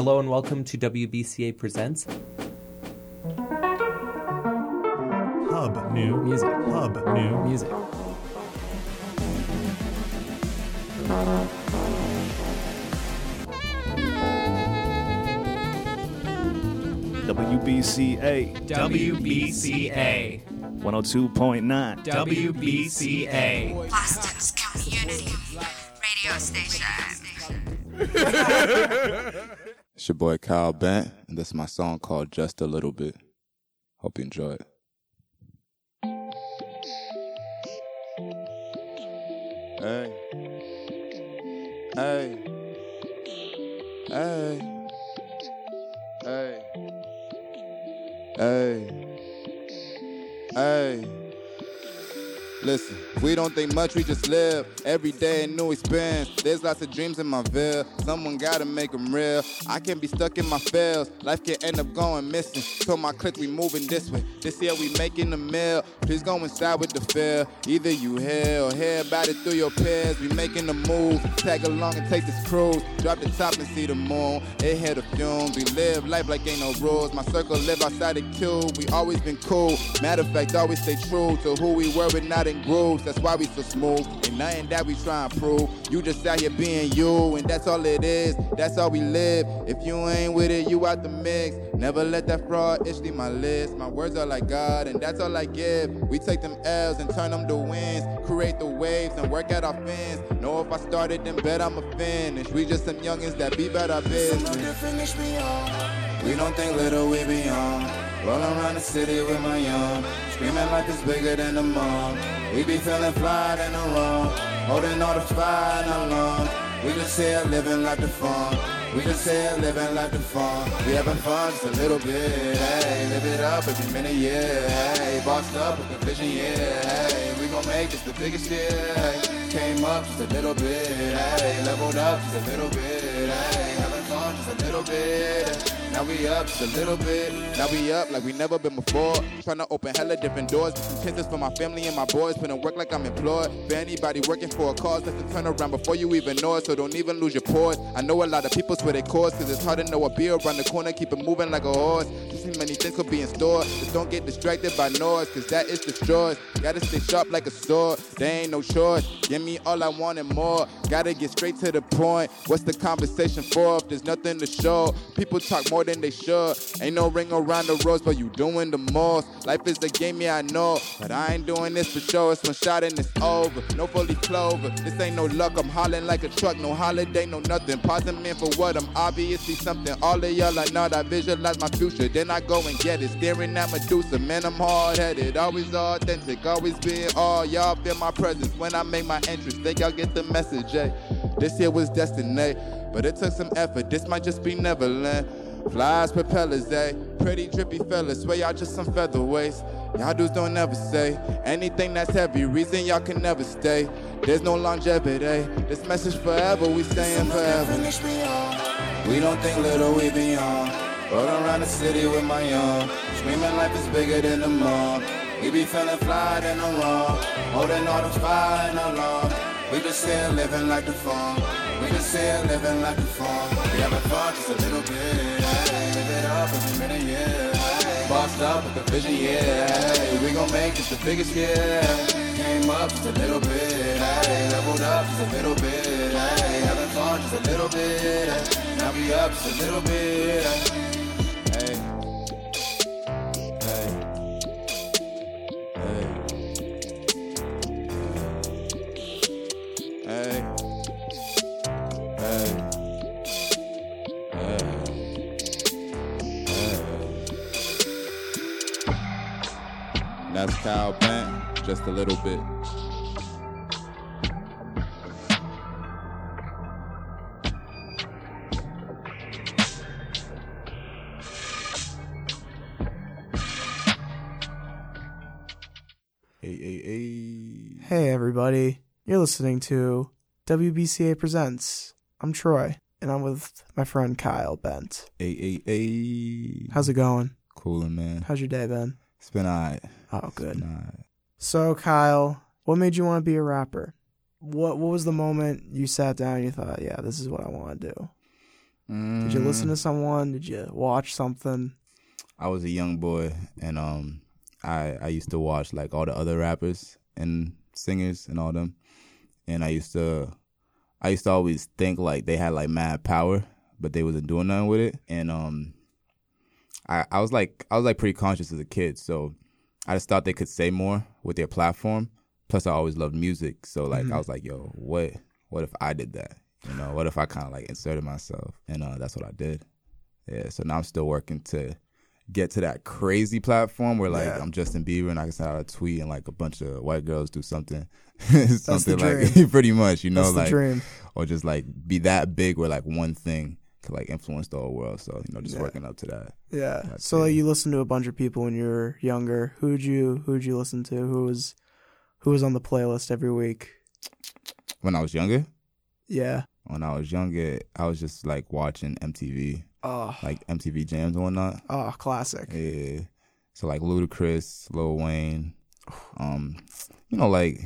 Hello and welcome to WBCA Presents Hub New Music. Hub New Music. WBCA WBCA. 102.9. WBCA. Boston's community radio station. It's your boy Kyle Bent, and this is my song called Just a Little Bit. Hope you enjoy it. Hey. Hey. Hey. Hey. Hey. Hey. Listen, we don't think much, we just live. Every day a new experience. There's lots of dreams in my veil. Someone gotta make them real. I can't be stuck in my fails. Life can end up going missing. So my clique, we moving this way. This year we making the meal. Please go inside with the feel. Either you hear or hear about it through your peers. We making the move. Tag along and take this cruise. Drop the top and see the moon. It hit the fumes. We live life like ain't no rules. My circle live outside the cube. We always been cool. Matter of fact, always stay true to who we were and not grooves. That's why we so smooth. Ain't nothing that we try and prove. You just out here being you, and that's all it is. That's all we live. If you ain't with it, you out the mix. Never let that fraud itch leave my list. My words are like God, and that's all I give. We take them L's and turn them to wins. Create the waves and work out our fins. Know if I started, then bet I'ma finish. We just some youngins that be better business. We don't think little, we be on. Roll around the city with my young. Screaming like it's bigger than the mom. We be feeling fly in the wrong. Holding all the fire and along. We just here living like the fun. We just here living like the fun. We having fun just a little bit. Hey, live it up every minute, yeah. Hey, bossed up with the vision, yeah. Hey, we gon' make this the biggest year. Hey, came up just a little bit. Hey, leveled up just a little bit. Hey, having fun just a little bit. Now we up just a little bit. Now we up like we never been before. Tryna open hella different doors. Some for my family and my boys. Putting work like I'm employed. For anybody working for a cause, listen, turn around before you even know it. So don't even lose your port. I know a lot of people swear they cause. Cause it's hard to know a beer around the corner. Keep it moving like a horse. Just see many things could be in store. Just don't get distracted by noise. Cause that is destroyed. Gotta stay sharp like a sword. There ain't no short. Give me all I want and more. Gotta get straight to the point. What's the conversation for if there's nothing to show? People talk more than they should. Ain't no ring around the rose, but you doing the most. Life is a game, yeah, I know. But I ain't doing this for show. It's one shot and it's over. No fully clover. This ain't no luck. I'm hollering like a truck. No holiday, no nothing. Pausing man for what? I'm obviously something. All of y'all are not. I visualize my future. Then I go and get it. Staring at Medusa. Man, I'm hard headed. Always authentic. Always being all. Y'all feel my presence when I make my entrance. Think y'all get the message, eh? This here was destined? But it took some effort. This might just be Neverland. Flies, propellers, eh? Pretty drippy fellas, swear y'all just some featherweights. Y'all dudes don't ever say anything that's heavy. Reason y'all can never stay. There's no longevity. This message forever, we staying forever. We don't think little, we be on. Roll around the city with my young. Screaming life is bigger than the mom. We be feeling fly in the wrong. Holding all the fire and along. We just here living like the fun. We just here living like the We having fun just a little bit. Live it up every minute, yeah. Hey, up with the vision, yeah. We gon' make this the biggest year. Came up just a little bit. Hey, leveled up just a little bit. Hey, having fun just a little bit. Now we up just a little bit. And that's Kyle Bent, just a little bit. Hey, hey, hey. Hey, everybody. You're listening to WBCA Presents. I'm Troy, and I'm with my friend Kyle Bent. Hey, hey, hey. How's it going? Coolin', man. How's your day been? It's been alright. Oh, good. Alright. So, Kyle, what made you want to be a rapper? What What was the moment you sat down and you thought, yeah, this is what I want to do? Did you listen to someone? Did you watch something? I was a young boy, and um, I I used to watch like all the other rappers and singers and all them, and I used to I used to always think like they had like mad power, but they wasn't doing nothing with it, and um, I I was like I was like pretty conscious as a kid, so I just thought they could say more with their platform. Plus, I always loved music, so like I was like, yo, what what if I did that? You know, what if I kind of like inserted myself, and uh, that's what I did. Yeah, so now I'm still working to get to that crazy platform where like Yeah. I'm Justin Bieber and I can send out a tweet and like a bunch of white girls do something, something like pretty much, you know, That's like or just like be that big where like one thing could like influence the whole world. So you know, just Yeah. working up to that. Yeah. That's so like you listen to a bunch of people when you were younger. Who'd you who'd you listen to? Who was who was on the playlist every week? When I was younger, Yeah. when I was younger, I was just like watching MTV, Oh, like MTV Jams and whatnot. oh, classic. Yeah. So like Ludacris, Lil Wayne, um, you know, like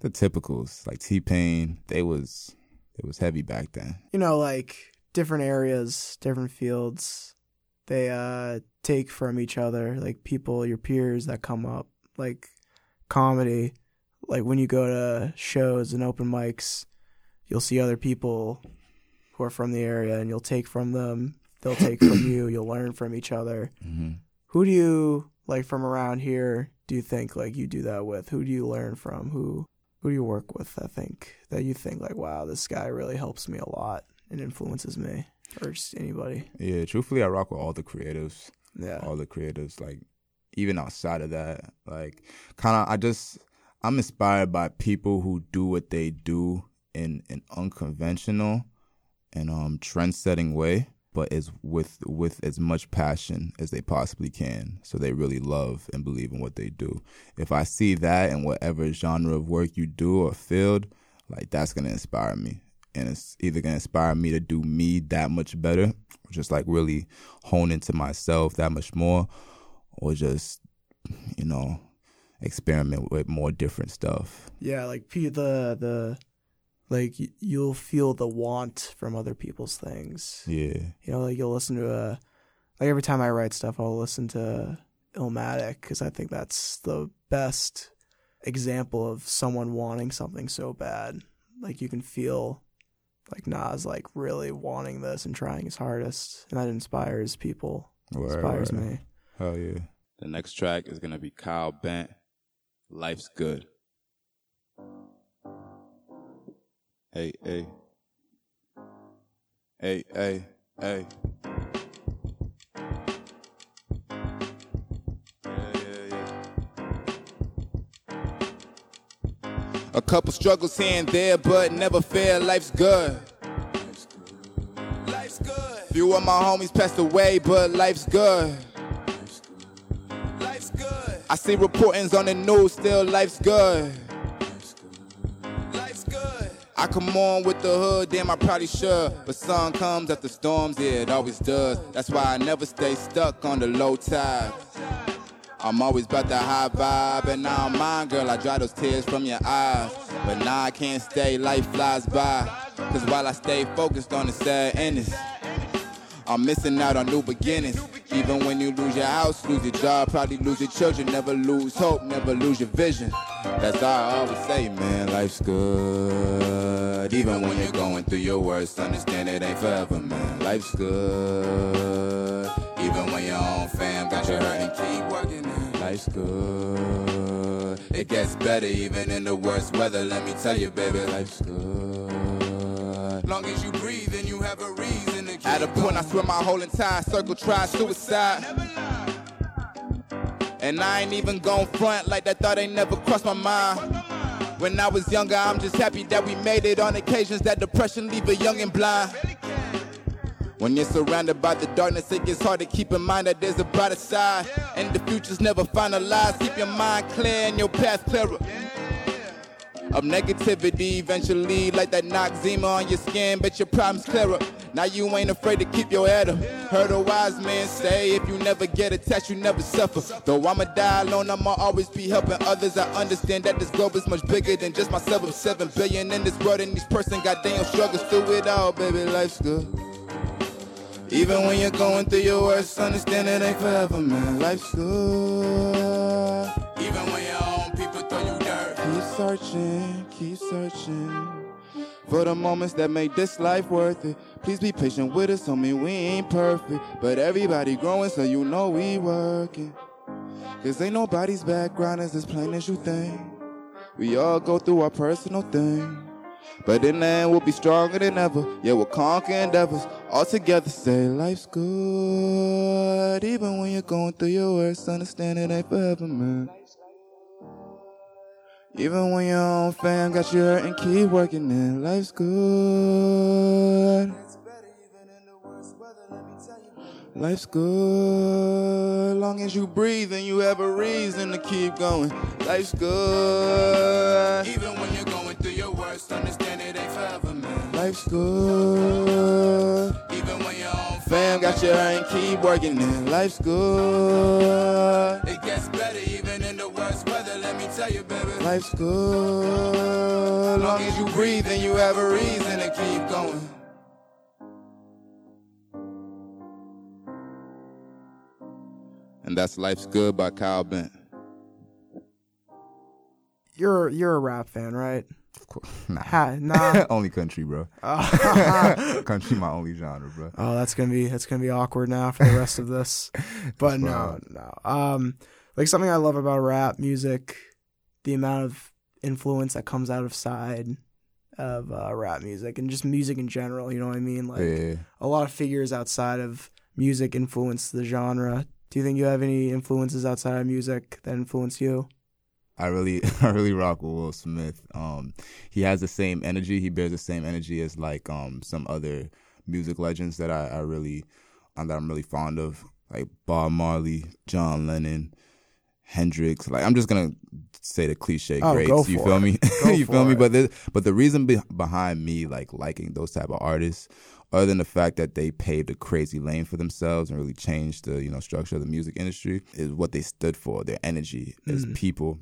the typicals, like T Pain. They was it was heavy back then. You know, like different areas, different fields. They uh take from each other, like people, your peers that come up, like comedy. Like when you go to shows and open mics, you'll see other people who are from the area, and you'll take from them. They'll take from you. You'll learn from each other. hmm Who do you like from around here? Do you think like you do that with? Who do you learn from? Who who do you work with? I think that you think like, wow, this guy really helps me a lot and influences me, or just anybody. Yeah, truthfully, I rock with all the creatives. Yeah, all the creatives like even outside of that like kind of i just i'm inspired by people who do what they do in an unconventional and um trend-setting way but is with with as much passion as they possibly can so they really love and believe in what they do if i see that in whatever genre of work you do or field like that's gonna inspire me and it's either gonna inspire me to do me that much better just like really hone into myself that much more or just you know experiment with more different stuff yeah, like the the like you'll feel the want from other people's things. yeah You know, like you'll listen to a like every time I write stuff, I'll listen to Illmatic because I think that's the best example of someone wanting something so bad. Like you can feel like Nas like really wanting this and trying his hardest, and that inspires people. Word, inspires word. me. hell yeah the next track is gonna be kyle bent life's good hey hey hey hey hey couple struggles here and there, but never fair. Life's good. Life's good. Few of my homies passed away, but life's good. Life's good. I see reportings on the news, still life's good. Life's good. I come on with the hood, damn, I probably should. But sun comes after storms, yeah, it always does. That's why I never stay stuck on the low tide. I'm always about the high vibe, and now I'm mine, girl. I dry those tears from your eyes. But now I can't stay, life flies by. Cause while I stay focused on the sad endings, I'm missing out on new beginnings. Even when you lose your house, lose your job, probably lose your children, never lose hope, never lose your vision. That's how I always say, man, life's good. Even when you're going through your worst, understand it ain't forever, man. Life's good. Even when your own fam got you hurting, keep working. it. Life's good. It gets better even in the worst weather. Let me tell you, baby, life's good. Long as you breathe and you have a reason to keep At a point, I swear my whole entire circle tried suicide. And I ain't even gon' front like that thought ain't never crossed my mind. When I was younger, I'm just happy that we made it on occasions that depression leave a young and blind. When you're surrounded by the darkness, it gets hard to keep in mind that there's a brighter side. And the future's never finalized. Keep your mind clear and your path clearer. Of negativity, eventually, like that Noxzema on your skin, but your problem's clearer. Now you ain't afraid to keep your head up. Heard a wise man say, if you never get attached, you never suffer. Though I'ma die alone, I'ma always be helping others. I understand that this globe is much bigger than just myself. Of seven billion in this world, and each person got damn struggles through it all, baby. Life's good. Even when you're going through your worst, understand it ain't forever, man. Life's good. Even when your own people throw you dirt. Keep searching, keep searching. For the moments that make this life worth it. Please be patient with us, homie, we ain't perfect. But everybody growing, so you know we working. Cause ain't nobody's background is as plain as you think. We all go through our personal thing. But in the end, we'll be stronger than ever. Yeah, we'll conquer endeavors. All together, say life's good. Even when you're going through your worst, understand it ain't forever, man. Even when your own fam got you hurt and keep working it. Life's good. Life's good. Long as you breathe and you have a reason to keep going. Life's good. Even when you're going through your worst, understand it ain't forever, man. Life's good. Even when your own fam got you hurting, keep working it. Life's good. It gets better even in the worst weather, let me tell you, baby. Life's good. As long as you breathe and you have a reason to keep going. And that's Life's Good by Kyle Bent. You're you're a rap fan, right? Nah. Ha, nah. only country, bro. country, my only genre, bro. Oh, that's gonna be that's gonna be awkward now for the rest of this. But no, no. Um, like something I love about rap music, the amount of influence that comes out of side of uh, rap music and just music in general. You know what I mean? Like yeah. a lot of figures outside of music influence the genre. Do you think you have any influences outside of music that influence you? I really, I really rock with Will Smith. Um, he has the same energy. He bears the same energy as like um some other music legends that I, I really, um, that I'm really fond of, like Bob Marley, John Lennon, Hendrix. Like I'm just gonna say the cliche Oh, greats. you feel it. me? You feel me? it. But the, but the reason be- behind me like liking those type of artists, other than the fact that they paved a crazy lane for themselves and really changed the you know structure of the music industry, is what they stood for. Their energy as Mm. people,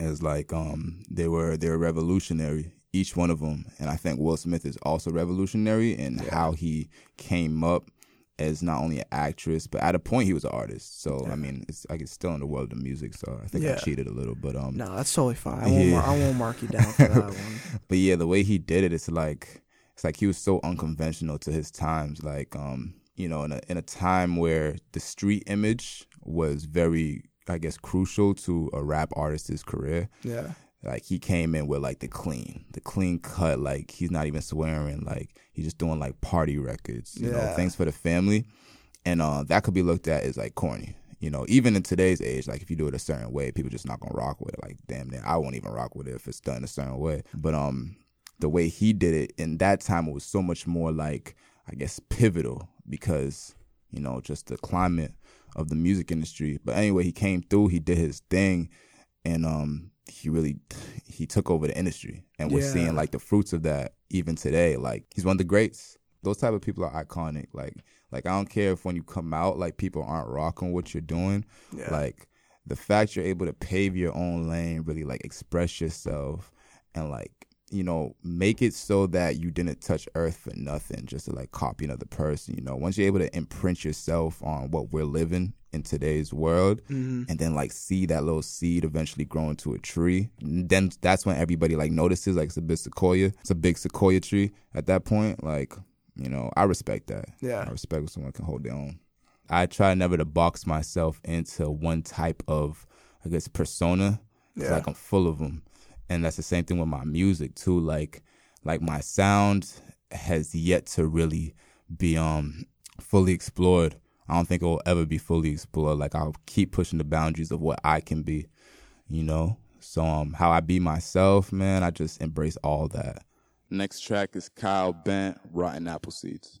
as like um they were they were revolutionary. Each one of them, and I think Will Smith is also revolutionary in how he came up as not only an actress, but at a point he was an artist. So I mean, it's like it's still in the world of music. So I think I cheated a little, but um, No, that's totally fine. I won't, Yeah. mar- I won't mark you down for that one. but yeah, the way he did it, it's like it's like he was so unconventional to his times. Like um, you know, in a in a time where the street image was very, I guess, crucial to a rap artist's career. Yeah. Like he came in with like the clean, the clean cut. Like he's not even swearing. Like he's just doing like party records. You know, things for the family, and uh, that could be looked at as like corny. You know, even in today's age, like if you do it a certain way, people just not gonna rock with it. Like damn, near, I won't even rock with it if it's done a certain way. But um, the way he did it in that time, it was so much more like I guess pivotal because you know just the climate of the music industry. But anyway, he came through, he did his thing, and um, he really he took over the industry, and we're Yeah. seeing like the fruits of that even today. Like he's one of the greats. Those type of people are iconic. Like like I don't care if when you come out, like people aren't rocking what you're doing. Yeah. Like the fact you're able to pave your own lane, really like express yourself, and like you know make it so that you didn't touch earth for nothing just to like copy another person you know once you're able to imprint yourself on what we're living in today's world mm-hmm. and then like see that little seed eventually grow into a tree then that's when everybody like notices like it's a big sequoia it's a big sequoia tree at that point like you know i respect that Yeah. i respect when someone can hold their own i try never to box myself into one type of i guess persona. Yeah. like i'm full of them and that's the same thing with my music too like like my sound has yet to really be um fully explored. I don't think it will ever be fully explored. Like i'll keep pushing the boundaries of what i can be you know? So um how i be myself man i just embrace all that. Next track is Kyle Bent, Rotten Apple Seeds.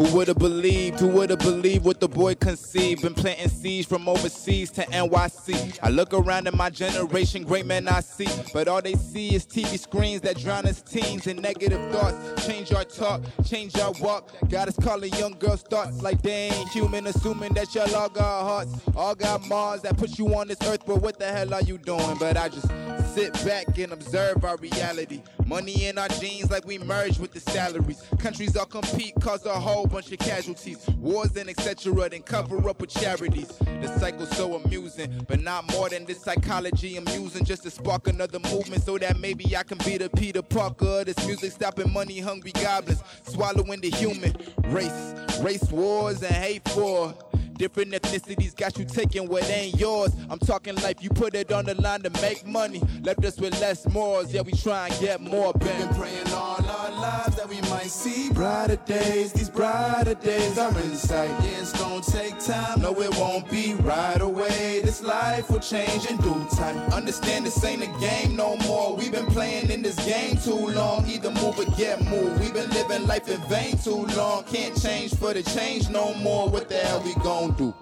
Who would've believed? Who would've believed what the boy conceived? Been planting seeds from overseas to NYC. I look around at my generation, great men I see, but all they see is TV screens that drown us teens in negative thoughts. Change our talk, change our walk. Got us calling young girls thoughts like they ain't human, assuming that y'all all got hearts, all got Mars that put you on this earth. But what the hell are you doing? But I just sit back and observe our reality. Money in our jeans like we merge with the salaries. Countries all compete, cause a whole bunch of casualties. Wars and etc. Then cover up with charities. The cycle's so amusing, but not more than this psychology I'm using just to spark another movement so that maybe I can be the Peter Parker this music stopping money hungry goblins. Swallowing the human race, race wars and hate for. Different ethnicities got you taking what ain't yours. I'm talking life, you put it on the line to make money. Left us with less morals, yeah, we try and get more. Been praying all our lives that we might see brighter days. These brighter days are in sight. Yeah, it's gonna take time. No, it won't be right away. This life will change in due time. Understand this ain't a game no more. We've been playing in this game too long. Either move or get moved. We've been living life in vain too long. Can't change for the change no more. What the hell we gon' do?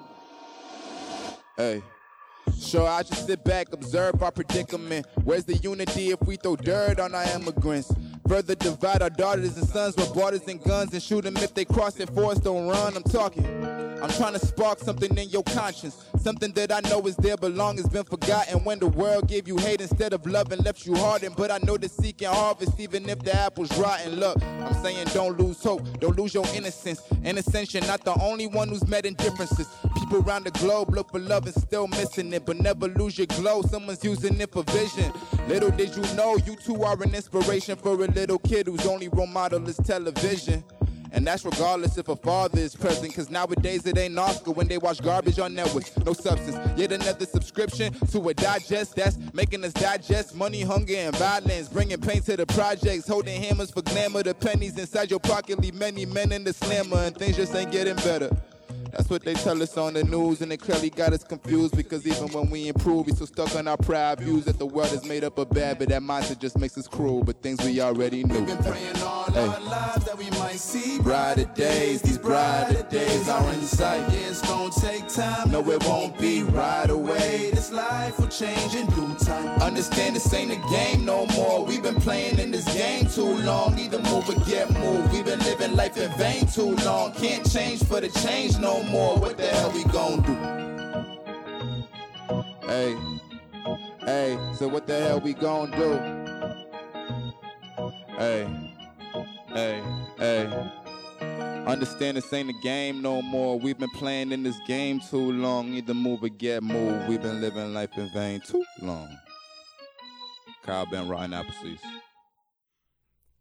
Hey. Sure, I just sit back, observe our predicament. Where's the unity if we throw dirt on our immigrants? Further divide our daughters and sons with borders and guns and shoot them if they cross it for us, don't run. I'm talking. I'm trying to spark something in your conscience. Something that I know is there but long has been forgotten. When the world gave you hate instead of love and left you hardened. But I know the seeking harvest, even if the apple's rotten. Look, I'm saying don't lose hope, don't lose your innocence. Innocence, you're not the only one who's met in differences. Around the globe look for love and still missing it. But never lose your glow, someone's using it for vision. Little did you know, you two are an inspiration for a little kid whose only role model is television. And that's regardless if a father is present. Cause nowadays it ain't Oscar when they watch garbage on networks. No substance. Yet another subscription to a digest that's making us digest money, hunger, and violence. Bringing pain to the projects. Holding hammers for glamour. The pennies inside your pocket leave many men in the slammer. And things just ain't getting better. That's what they tell us on the news, and it clearly got us confused because even when we improve, we so stuck on our proud views that the world is made up of bad, but that mindset just makes us cruel. But things we already knew. All hey. our lives that we might see brighter days. These brighter days are in sight. Yeah, it's gonna take time. No, it won't be right away. This life will change in due time. Understand this ain't a game no more. We've been playing in this game too long. Either move or get moved. We've been living life in vain too long. Can't change for the change no more. What the hell we gon' do? Hey, hey, so what the hell we gon' do? Hey, hey, hey. Understand this ain't a game no more. We've been playing in this game too long. Either move or get moved. We've been living life in vain too long. Kyle Bent Rotten Appleseeds.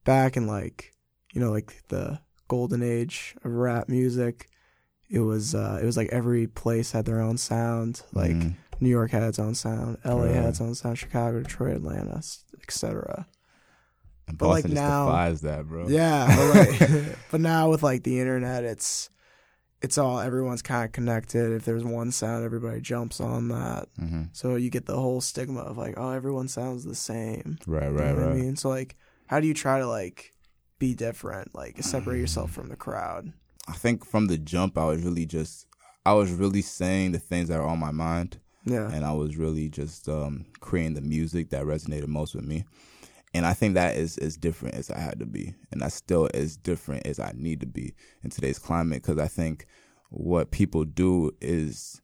back in like you know like the golden age of rap music it was uh it was like every place had their own sound like Mhm. new york had its own sound la Right. had its own sound chicago detroit atlanta etc And But, like, Boston now- defies that, bro. yeah but, like, but now with like the internet it's it's all everyone's kind of connected if there's one sound everybody jumps on that hmm so you get the whole stigma of like oh everyone sounds the same Right, You know right, what right. I mean? So like, how do you try to like be different, like separate yourself from the crowd? I think from the jump, I was really just, I was really saying the things that are on my mind, Yeah, and I was really just um, creating the music that resonated most with me. And I think that is as different as I had to be, and that's still as different as I need to be in today's climate. Because I think what people do is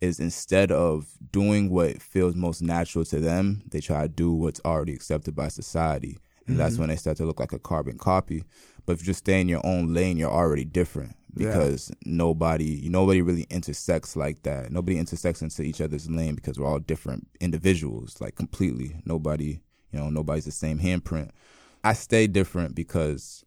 is instead of doing what feels most natural to them, they try to do what's already accepted by society. And that's mm-hmm. when they start to look like a carbon copy. But if you just stay in your own lane, you're already different Yeah. because nobody nobody really intersects like that. Nobody intersects into each other's lane because we're all different individuals, like completely. Nobody, you know, nobody's the same handprint. I stay different because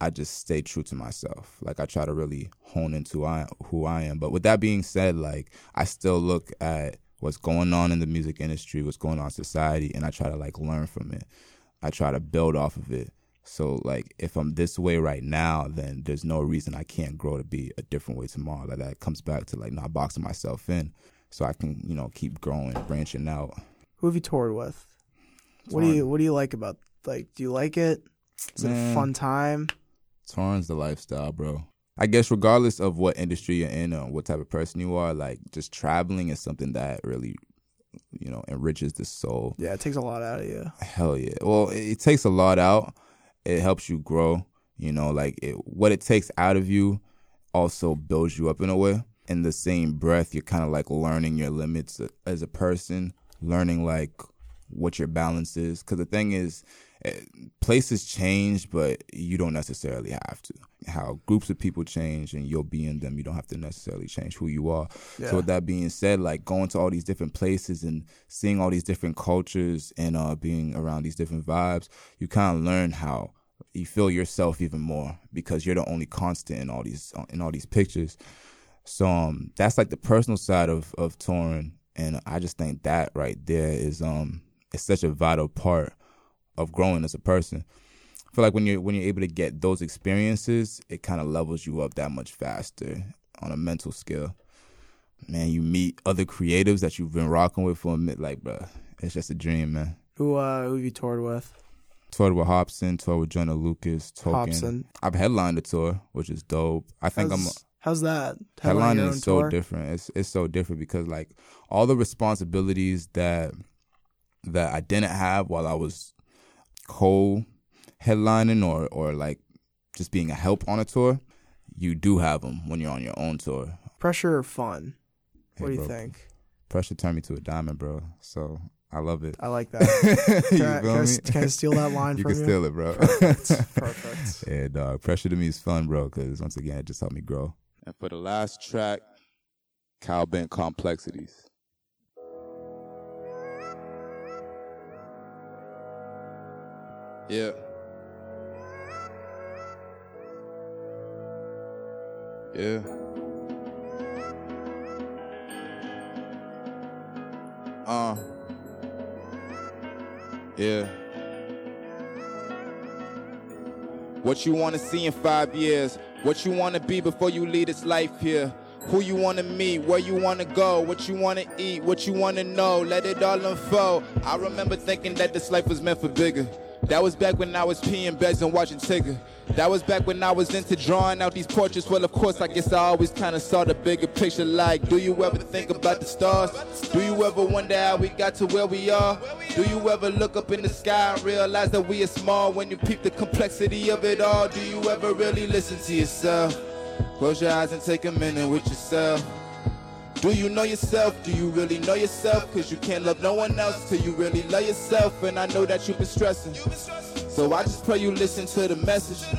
I just stay true to myself. Like I try to really hone into I, who I am. But with that being said, like I still look at what's going on in the music industry, what's going on in society, and I try to like learn from it. I try to build off of it. So like if I'm this way right now, then there's no reason I can't grow to be a different way tomorrow. Like that comes back to like not boxing myself in. So I can, you know, keep growing, branching out. who have you toured with? What do you What do you like about like? Do you like it? it? Is it a Man. fun time? Touring's the lifestyle, bro. I guess regardless of what industry you're in or what type of person you are, like just traveling is something that really, you know, enriches the soul. Yeah, it takes a lot out of you. Hell yeah. Well, it, it takes a lot out. It helps you grow. You know, like it, what it takes out of you also builds you up in a way. In the same breath, you're kind of like learning your limits uh, as a person, learning like what your balance is. Because the thing is, eh, places change, but you don't necessarily have to. How groups of people change and you'll be in them, you don't have to necessarily change who you are. Yeah. So with that being said, like going to all these different places and seeing all these different cultures and uh, being around these different vibes, you kind of learn how you feel yourself even more because you're the only constant in all these in all these pictures. So um, that's like the personal side of of touring, and I just think that right there is um it's such a vital part of growing as a person. I feel like when you're when you're able to get those experiences, it kind of levels you up that much faster on a mental scale. Man, you meet other creatives that you've been rocking with for a minute, like, bro, it's just a dream, man. Who uh who have you toured with? toured with Hobson, toured with Jonah Lucas, Token. Hobson. I've headlined the tour, which is dope. I think how's, I'm how's that? Headlining headlining is so tour? different. It's it's so different because like all the responsibilities that that I didn't have while I was co headlining or or like just being a help on a tour, you do have them when you're on your own tour. Pressure or fun? Hey, what do you think? Pressure turned me to a diamond, bro. So I love it. I like that. you Can I, feel can I, can I steal that line you from can you? steal it, bro. Perfect. Perfect. yeah, dog. Pressure to me is fun, bro, because once again, it just helped me grow. And for the last track, Kyle Bent Complexities. Yeah. Yeah. Uh. Yeah. What you wanna see in five years, what you wanna be before you leave this life here. Who you wanna meet, where you wanna go, what you wanna eat, what you wanna know, let it all unfold. I remember thinking that this life was meant for bigger. That was back when I was peeing beds and watching Tigger. That was back when I was into drawing out these portraits. Well, of course, I guess I always kind of saw the bigger picture. Like, do you ever think about the stars? Do you ever wonder how we got to where we are? Do you ever look up in the sky and realize that we are small when you peep the complexity of it all? Do you ever really listen to yourself? Close your eyes and take a minute with yourself. Do you know yourself? Do you really know yourself? Cause you can't love no one else till you really love yourself. And I know that you've been stressing. So I just pray you listen to the message.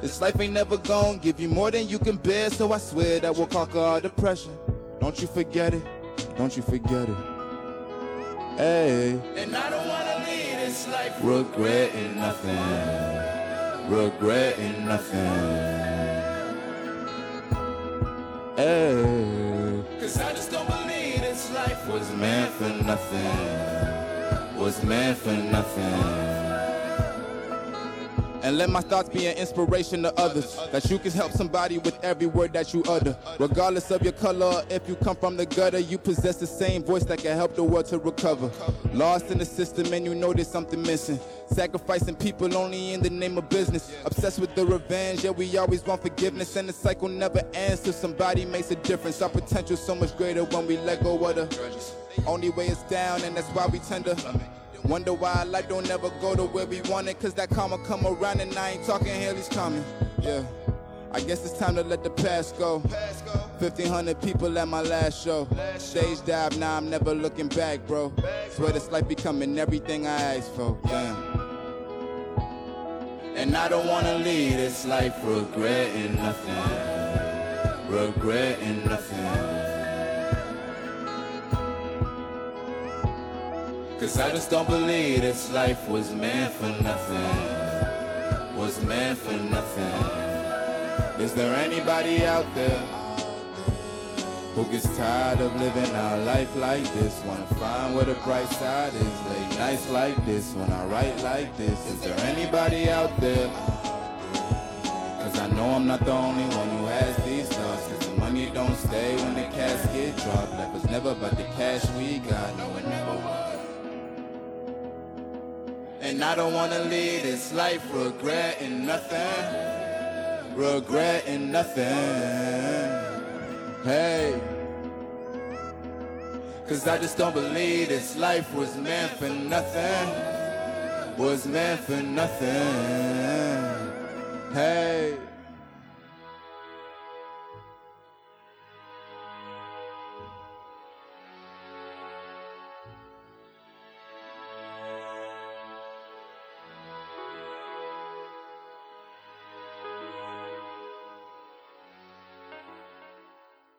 This life ain't never gonna give you more than you can bear. So I swear that we'll conquer all depression. Don't you forget it. Don't you forget it. Hey. And I don't wanna leave this life regretting nothing. Regretting nothing. Hey. Cause I just don't believe this life was meant for nothing. Was meant for nothing. And let my thoughts be an inspiration to others. That you can help somebody with every word that you utter. Regardless of your color, if you come from the gutter, you possess the same voice that can help the world to recover. Lost in the system and you know there's something missing. Sacrificing people only in the name of business. Obsessed with the revenge, yeah, we always want forgiveness. And the cycle never ends till somebody makes a difference. Our potential so much greater when we let go of the only way is down, and that's why we tend to. Wonder why life don't ever go to where we want it, cause that karma come around and I ain't talking hell, Haley's coming. Yeah. I guess it's time to let the past go. 1500 people at my last show. Stage dive, now I'm never looking back, bro. Swear this life becoming everything I asked for. Damn. And I don't wanna leave this life regretting nothing. Regretting nothing. Cause I just don't believe this life was meant for nothing. Was meant for nothing. Is there anybody out there who gets tired of living our life like this? Wanna find where the bright side is? Late nights like this, when I write like this. Is there anybody out there? Cause I know I'm not the only one who has these thoughts. Cause the money don't stay when the casket drop. Life was never about the cash we got. No, it never was. And I don't wanna leave this life regretting nothing. regretting nothing. Hey. Cause I just don't believe this life was meant for nothing. Was meant for nothing. Hey.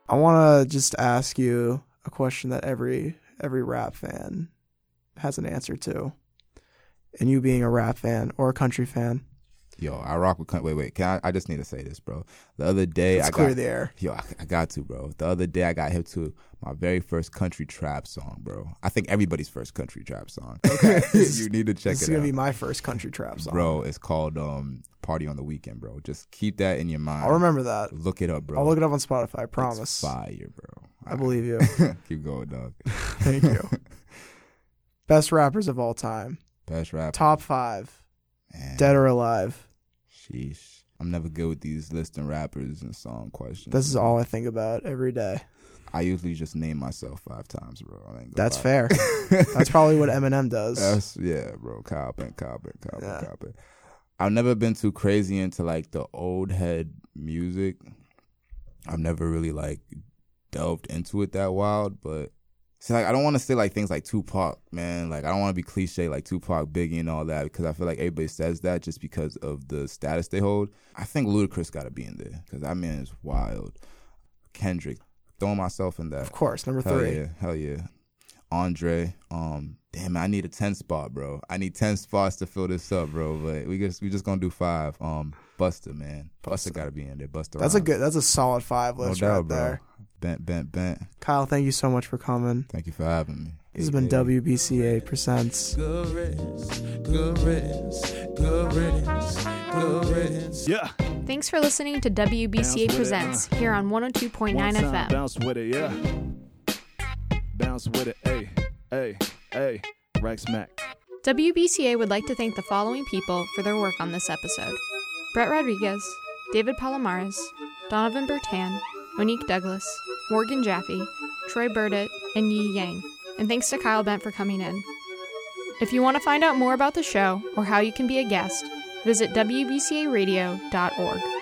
I want to just ask you a question that every every rap fan has an answer to. And you being a rap fan or a country fan, Yo, I rock with. Wait, wait. Can I? I just need to say this, bro. The other day, let's I clear got. the air. Yo, I, I got to, bro. The other day, I got hip to my very first country trap song, bro. I think everybody's first country trap song. Okay, you need to check it out. This is gonna out, be my first country trap song. bro. It's called um "Party on the Weekend," bro. Just keep that in your mind. I'll remember that. Look it up, bro. I'll look it up on Spotify. I It's promise. fire, bro. I believe you. keep going, dog. Thank you. Best rappers of all time. Best rap. Top five. Man. Dead or alive. Sheesh. I'm never good with these listing rappers and song questions. This is all I think about every day. I usually just name myself five times, bro. I ain't That's lie. fair. That's probably what Eminem does. That's yeah, bro. Copping, copping, copping, Yeah. copping. I've never been too crazy into like the old head music. I've never really like delved into it that wild, but see, like I don't want to say like things like Tupac, man. Like I don't want to be cliche like Tupac, Biggie, and all that because I feel like everybody says that just because of the status they hold. I think Ludacris got to be in there because that man is wild. Kendrick, throwing myself in that. Of course, number Hell three. yeah, hell yeah. Andre, um, damn, I need a ten spot, bro. I need ten spots to fill this up, bro. But we just we just gonna do five. Um, Busta, man, Busta got to be in there. Busta, That's a good. That's a solid five no list doubt, right bro. there. Bent, bent, bent. Kyle, thank you so much for coming. Thank you for having me. This has been Yeah. WBCA presents. Good riddance, good riddance, good riddance, good riddance. Yeah. Thanks for listening to WBCA Bounce with it, Presents here on 102.9 One time, FM. Bounce with it, yeah. Bounce with it, hey, hey, hey. Rex Mac. WBCA would like to thank the following people for their work on this episode Brett Rodriguez, David Palomares, Donovan Bertan, Monique Douglas, Morgan Jaffe, Troy Burdett, and Yi Yang. And thanks to Kyle Bent for coming in. If you want to find out more about the show or how you can be a guest, visit WBCAradio.org.